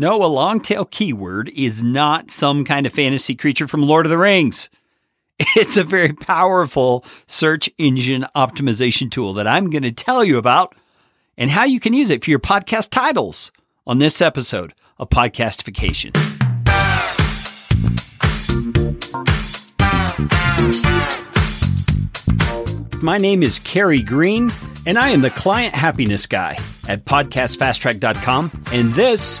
No, a long tail keyword is not some kind of fantasy creature from Lord of the Rings. It's a very powerful search engine optimization tool that I'm going to tell you about and how you can use it for your podcast titles on this episode of Podcastification. My name is Carey Green, and I am the client happiness guy at podcastfasttrack.com, and this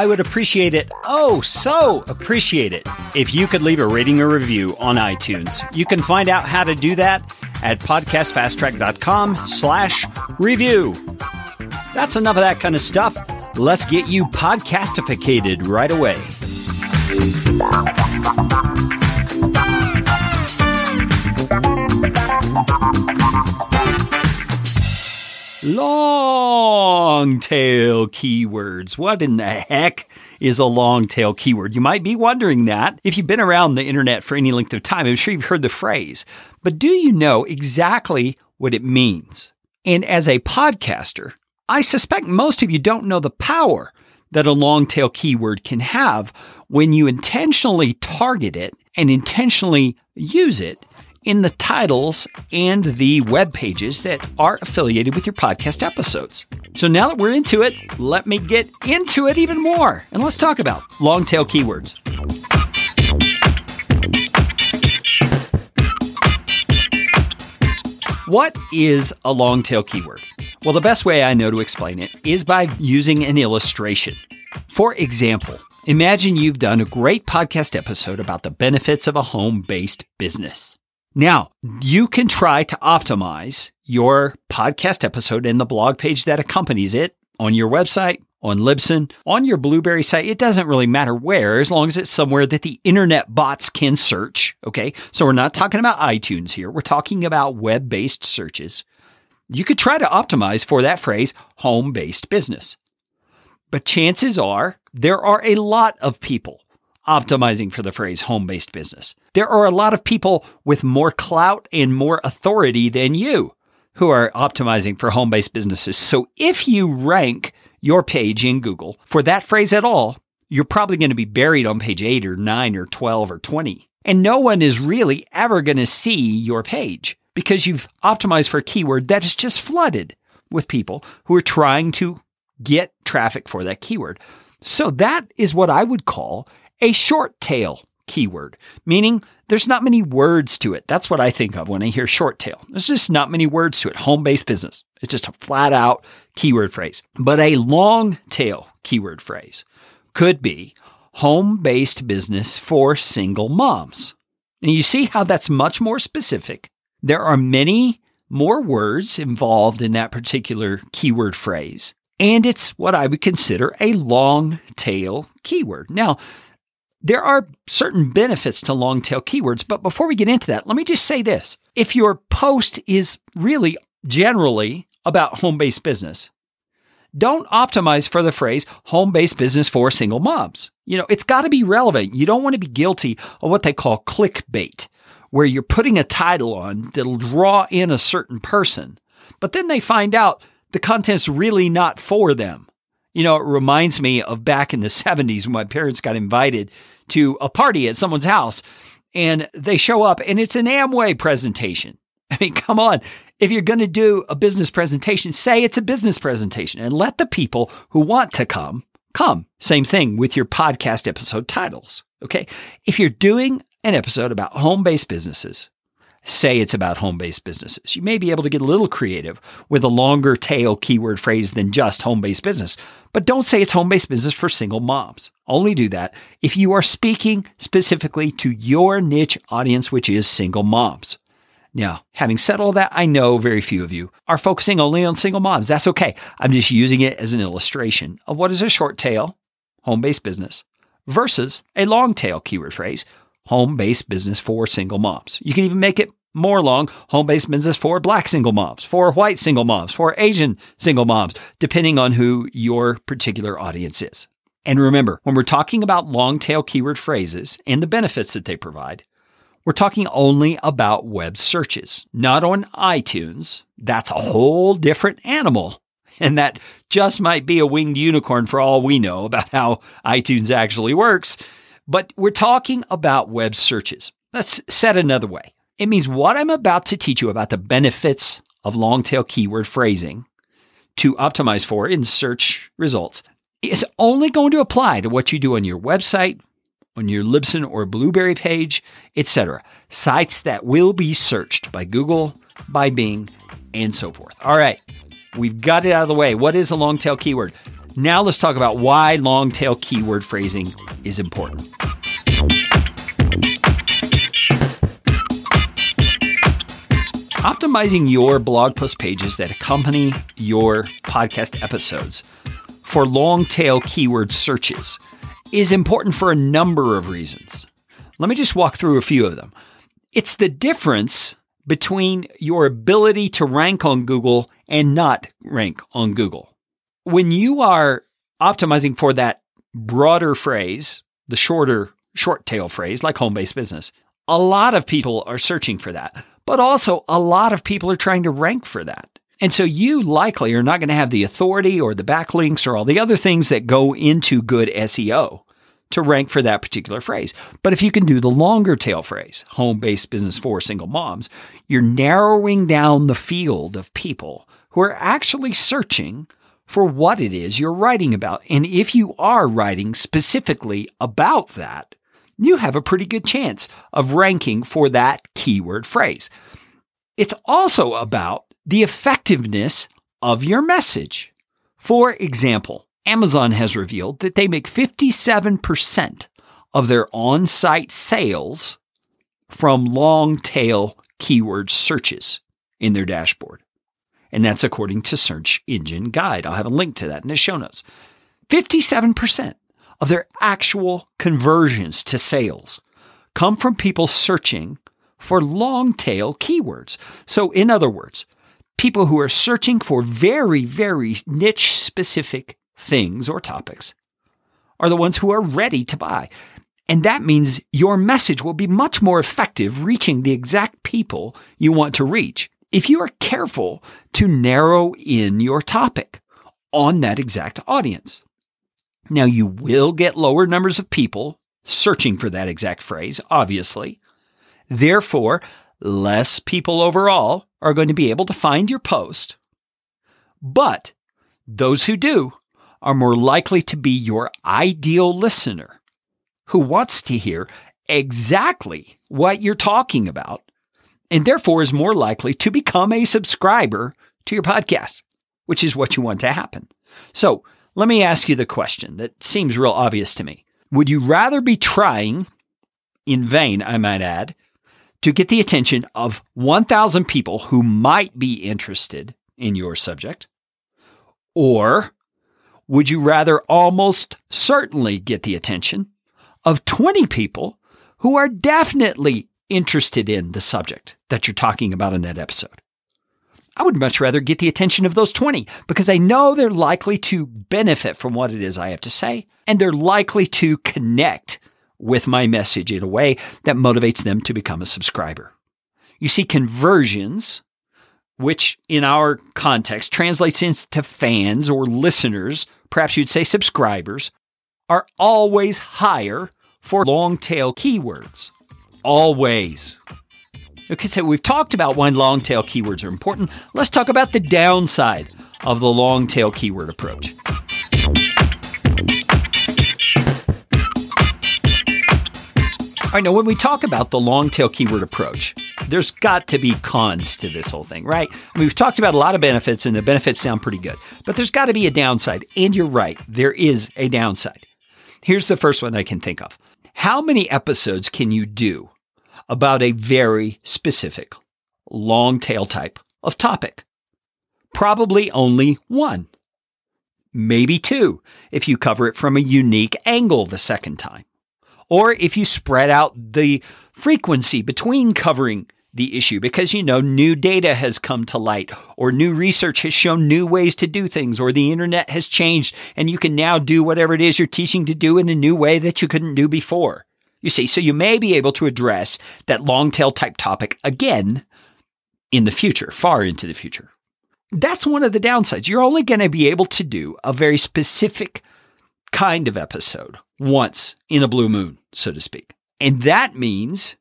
I would appreciate it, oh, so appreciate it, if you could leave a rating or review on iTunes. You can find out how to do that at podcastfasttrack.com slash review. That's enough of that kind of stuff. Let's get you podcastificated right away. Long tail keywords. What in the heck is a long tail keyword? You might be wondering that. If you've been around the internet for any length of time, I'm sure you've heard the phrase. But do you know exactly what it means? And as a podcaster, I suspect most of you don't know the power that a long tail keyword can have when you intentionally target it and intentionally use it in the titles and the web pages that are affiliated with your podcast episodes. So now that we're into it, let me get into it even more and let's talk about long tail keywords. What is a long tail keyword? Well, the best way I know to explain it is by using an illustration. For example, imagine you've done a great podcast episode about the benefits of a home based business. Now, you can try to optimize your podcast episode and the blog page that accompanies it on your website, on Libsyn, on your Blubrry site. It doesn't really matter where, as long as it's somewhere that the internet bots can search. Okay. So we're not talking about iTunes here. We're talking about web based searches. You could try to optimize for that phrase, home based business. But chances are there are a lot of people optimizing for the phrase home based business. There are a lot of people with more clout and more authority than you who are optimizing for home based businesses. So if you rank your page in Google for that phrase at all, you're probably going to be buried on page 8 or 9 or 12 or 20. And no one is really ever going to see your page because you've optimized for a keyword that is just flooded with people who are trying to get traffic for that keyword. So that is what I would call a short tail keyword, meaning there's not many words to it. That's what I think of when I hear short tail. There's just not many words to it. Home based business. It's just a flat out keyword phrase. But a long tail keyword phrase could be home based business for single moms. And you see how that's much more specific. There are many more words involved in that particular keyword phrase. And it's what I would consider a long tail keyword. Now, there are certain benefits to long tail keywords, but before we get into that, let me just say this. If your post is really generally about home based business, don't optimize for the phrase home based business for single moms. You know, it's got to be relevant. You don't want to be guilty of what they call clickbait, where you're putting a title on that'll draw in a certain person, but then they find out the content's really not for them. You know, it reminds me of back in the 70s when my parents got invited to a party at someone's house and they show up and it's an Amway presentation. I mean, come on. If you're going to do a business presentation, say it's a business presentation and let the people who want to come come. Same thing with your podcast episode titles. Okay. If you're doing an episode about home based businesses, say it's about home based businesses. You may be able to get a little creative with a longer tail keyword phrase than just home based business, but don't say it's home based business for single moms. Only do that if you are speaking specifically to your niche audience, which is single moms. Now, having said all that, I know very few of you are focusing only on single moms. That's okay. I'm just using it as an illustration of what is a short tail home based business versus a long tail keyword phrase, home based business for single moms. You can even make it more long, home based business for black single moms, for white single moms, for Asian single moms, depending on who your particular audience is. And remember, when we're talking about long tail keyword phrases and the benefits that they provide, we're talking only about web searches, not on iTunes. That's a whole different animal. And that just might be a winged unicorn for all we know about how iTunes actually works. But we're talking about web searches. Let's set another way. It means what I'm about to teach you about the benefits of long tail keyword phrasing to optimize for in search results is only going to apply to what you do on your website, on your Libsyn or Blubrry page, etc. Sites that will be searched by Google, by Bing, and so forth. All right, we've got it out of the way. What is a long tail keyword? Now let's talk about why long tail keyword phrasing is important. Optimizing your blog post pages that accompany your podcast episodes for long tail keyword searches is important for a number of reasons. Let me just walk through a few of them. It's the difference between your ability to rank on Google and not rank on Google. When you are optimizing for that broader phrase, the shorter short tail phrase like home based business, a lot of people are searching for that but also a lot of people are trying to rank for that. And so you likely are not going to have the authority or the backlinks or all the other things that go into good SEO to rank for that particular phrase. But if you can do the longer tail phrase, home based business for single moms, you're narrowing down the field of people who are actually searching for what it is you're writing about. And if you are writing specifically about that, you have a pretty good chance of ranking for that keyword phrase. It's also about the effectiveness of your message. For example, Amazon has revealed that they make 57% of their on site sales from long tail keyword searches in their dashboard. And that's according to Search Engine Guide. I'll have a link to that in the show notes. 57% of their actual conversions to sales come from people searching for long tail keywords. So, in other words, people who are searching for very, very niche specific things or topics are the ones who are ready to buy. And that means your message will be much more effective reaching the exact people you want to reach if you are careful to narrow in your topic on that exact audience. Now, you will get lower numbers of people searching for that exact phrase, obviously. Therefore, less people overall are going to be able to find your post. But those who do are more likely to be your ideal listener who wants to hear exactly what you're talking about and therefore is more likely to become a subscriber to your podcast, which is what you want to happen. So, let me ask you the question that seems real obvious to me. Would you rather be trying, in vain, I might add, to get the attention of 1,000 people who might be interested in your subject? Or would you rather almost certainly get the attention of 20 people who are definitely interested in the subject that you're talking about in that episode? I would much rather get the attention of those 20 because I know they're likely to benefit from what it is I have to say, and they're likely to connect with my message in a way that motivates them to become a subscriber. You see, conversions, which in our context translates into fans or listeners, perhaps you'd say subscribers, are always higher for long tail keywords. Always. Okay, so we've talked about why long tail keywords are important. Let's talk about the downside of the long tail keyword approach. All right, now when we talk about the long tail keyword approach, there's got to be cons to this whole thing, right? We've talked about a lot of benefits, and the benefits sound pretty good, but there's got to be a downside. And you're right, there is a downside. Here's the first one I can think of How many episodes can you do about a very specific long tail type of topic. Probably only one. maybe two if you cover it from a unique angle the second time. Or if you spread out the frequency between covering the issue because you know new data has come to light or new research has shown new ways to do things or the internet has changed and you can now do whatever it is you're teaching to do in a new way that you couldn't do before. You see, so you may be able to address that long tail type topic again in the future, far into the future. That's one of the downsides. You're only going to be able to do a very specific kind of episode once in a blue moon, so to speak. And that means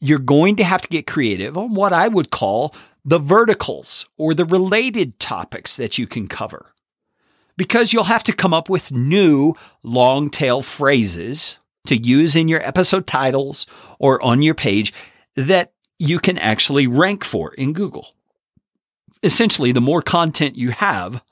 you're going to have to get creative on what I would call the verticals or the related topics that you can cover. Because you'll have to come up with new long tail phrases to use in your episode titles or on your page that you can actually rank for in Google. Essentially, the more content you have,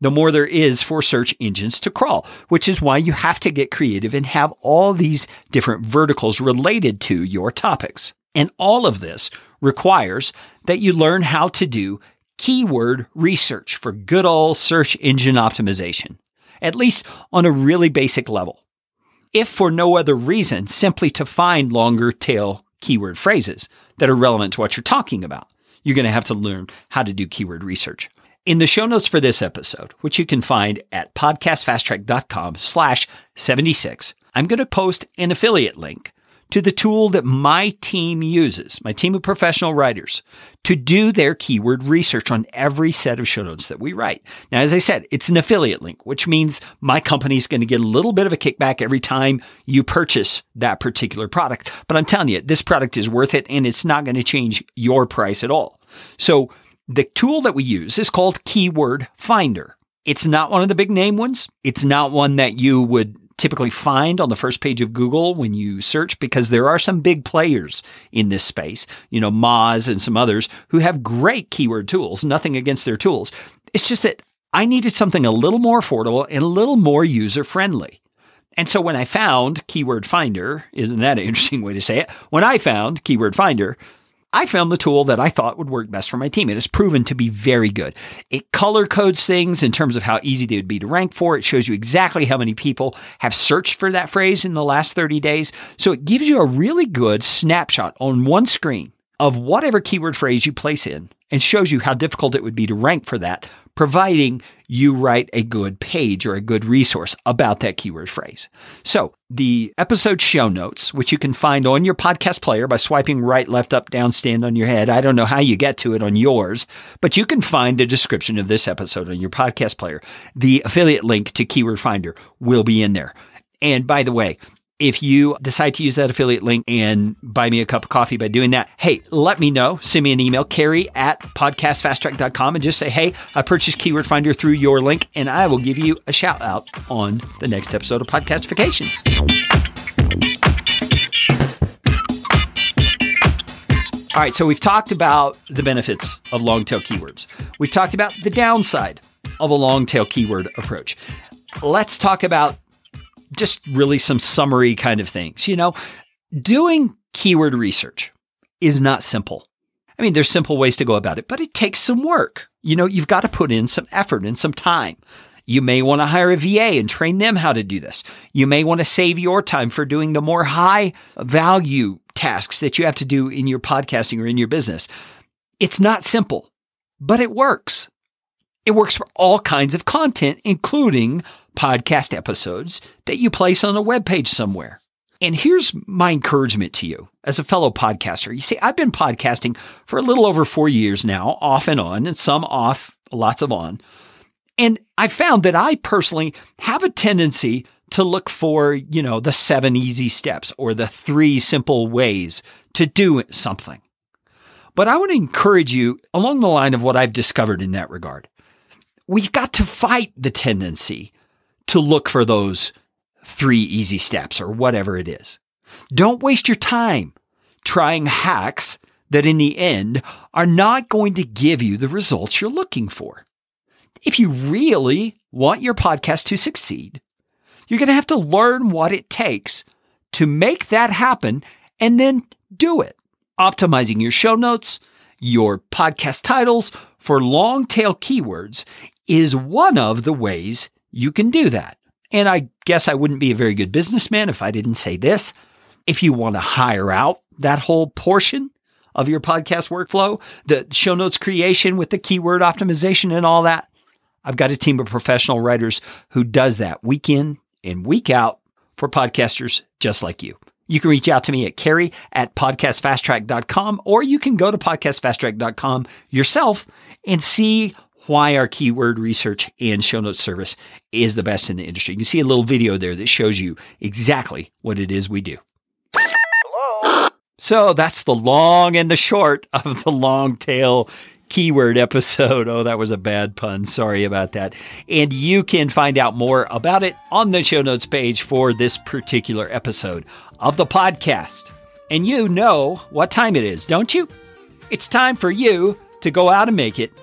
the more there is for search engines to crawl, which is why you have to get creative and have all these different verticals related to your topics. And all of this requires that you learn how to do keyword research for good old search engine optimization, at least on a really basic level. If for no other reason, simply to find longer tail keyword phrases that are relevant to what you're talking about. You're going to have to learn how to do keyword research. In the show notes for this episode, which you can find at podcastfasttrack.com slash 76, I'm going to post an affiliate link to the tool that my team uses, my team of professional writers, to do their keyword research on every set of show notes that we write. Now, as I said, it's an affiliate link, which means my company is going to get a little bit of a kickback every time you purchase that particular product. But I'm telling you, this product is worth it and it's not going to change your price at all. So the tool that we use is called Keyword Finder. It's not one of the big name ones. It's not one that you would typically find on the first page of Google when you search because there are some big players in this space, you know, Moz and some others who have great keyword tools, nothing against their tools. It's just that I needed something a little more affordable and a little more user friendly. And so when I found Keyword Finder, isn't that an interesting way to say it? When I found Keyword Finder, I found the tool that I thought would work best for my team. It has proven to be very good. It color codes things in terms of how easy they would be to rank for. It shows you exactly how many people have searched for that phrase in the last 30 days. So it gives you a really good snapshot on one screen of whatever keyword phrase you place in and shows you how difficult it would be to rank for that providing you write a good page or a good resource about that keyword phrase. So, the episode show notes, which you can find on your podcast player by swiping right, left, up, down, stand on your head. I don't know how you get to it on yours, but you can find the description of this episode on your podcast player. The affiliate link to Keyword Finder will be in there. And by the way, if you decide to use that affiliate link and buy me a cup of coffee by doing that, hey, let me know. Send me an email, Carey at podcastfasttrack.com, and just say, hey, I purchased Keyword Finder through your link, and I will give you a shout out on the next episode of Podcastification. All right, so we've talked about the benefits of long tail keywords. We've talked about the downside of a long tail keyword approach. Let's talk about just really some summary kind of things. You know, doing keyword research is not simple. I mean, there's simple ways to go about it, but it takes some work. You know, you've got to put in some effort and some time. You may want to hire a VA and train them how to do this. You may want to save your time for doing the more high value tasks that you have to do in your podcasting or in your business. It's not simple, but it works. It works for all kinds of content, including podcast episodes that you place on a web page somewhere. And here's my encouragement to you as a fellow podcaster. You see, I've been podcasting for a little over four years now, off and on, and some off, lots of on. And I found that I personally have a tendency to look for, you know, the seven easy steps or the three simple ways to do something. But I want to encourage you along the line of what I've discovered in that regard. We've got to fight the tendency to look for those three easy steps or whatever it is. Don't waste your time trying hacks that in the end are not going to give you the results you're looking for. If you really want your podcast to succeed, you're going to have to learn what it takes to make that happen and then do it. Optimizing your show notes, your podcast titles for long tail keywords is one of the ways you can do that. And I guess I wouldn't be a very good businessman if I didn't say this. If you want to hire out that whole portion of your podcast workflow, the show notes creation with the keyword optimization and all that, I've got a team of professional writers who does that week in and week out for podcasters just like you. You can reach out to me at Carey at podcastfasttrack.com, or you can go to podcastfasttrack.com yourself and see why our keyword research and show notes service is the best in the industry. You can see a little video there that shows you exactly what it is we do. Hello. So that's the long and the short of the long tail keyword episode. Oh, that was a bad pun. Sorry about that. And you can find out more about it on the show notes page for this particular episode of the podcast. And you know what time it is, don't you? It's time for you to go out and make it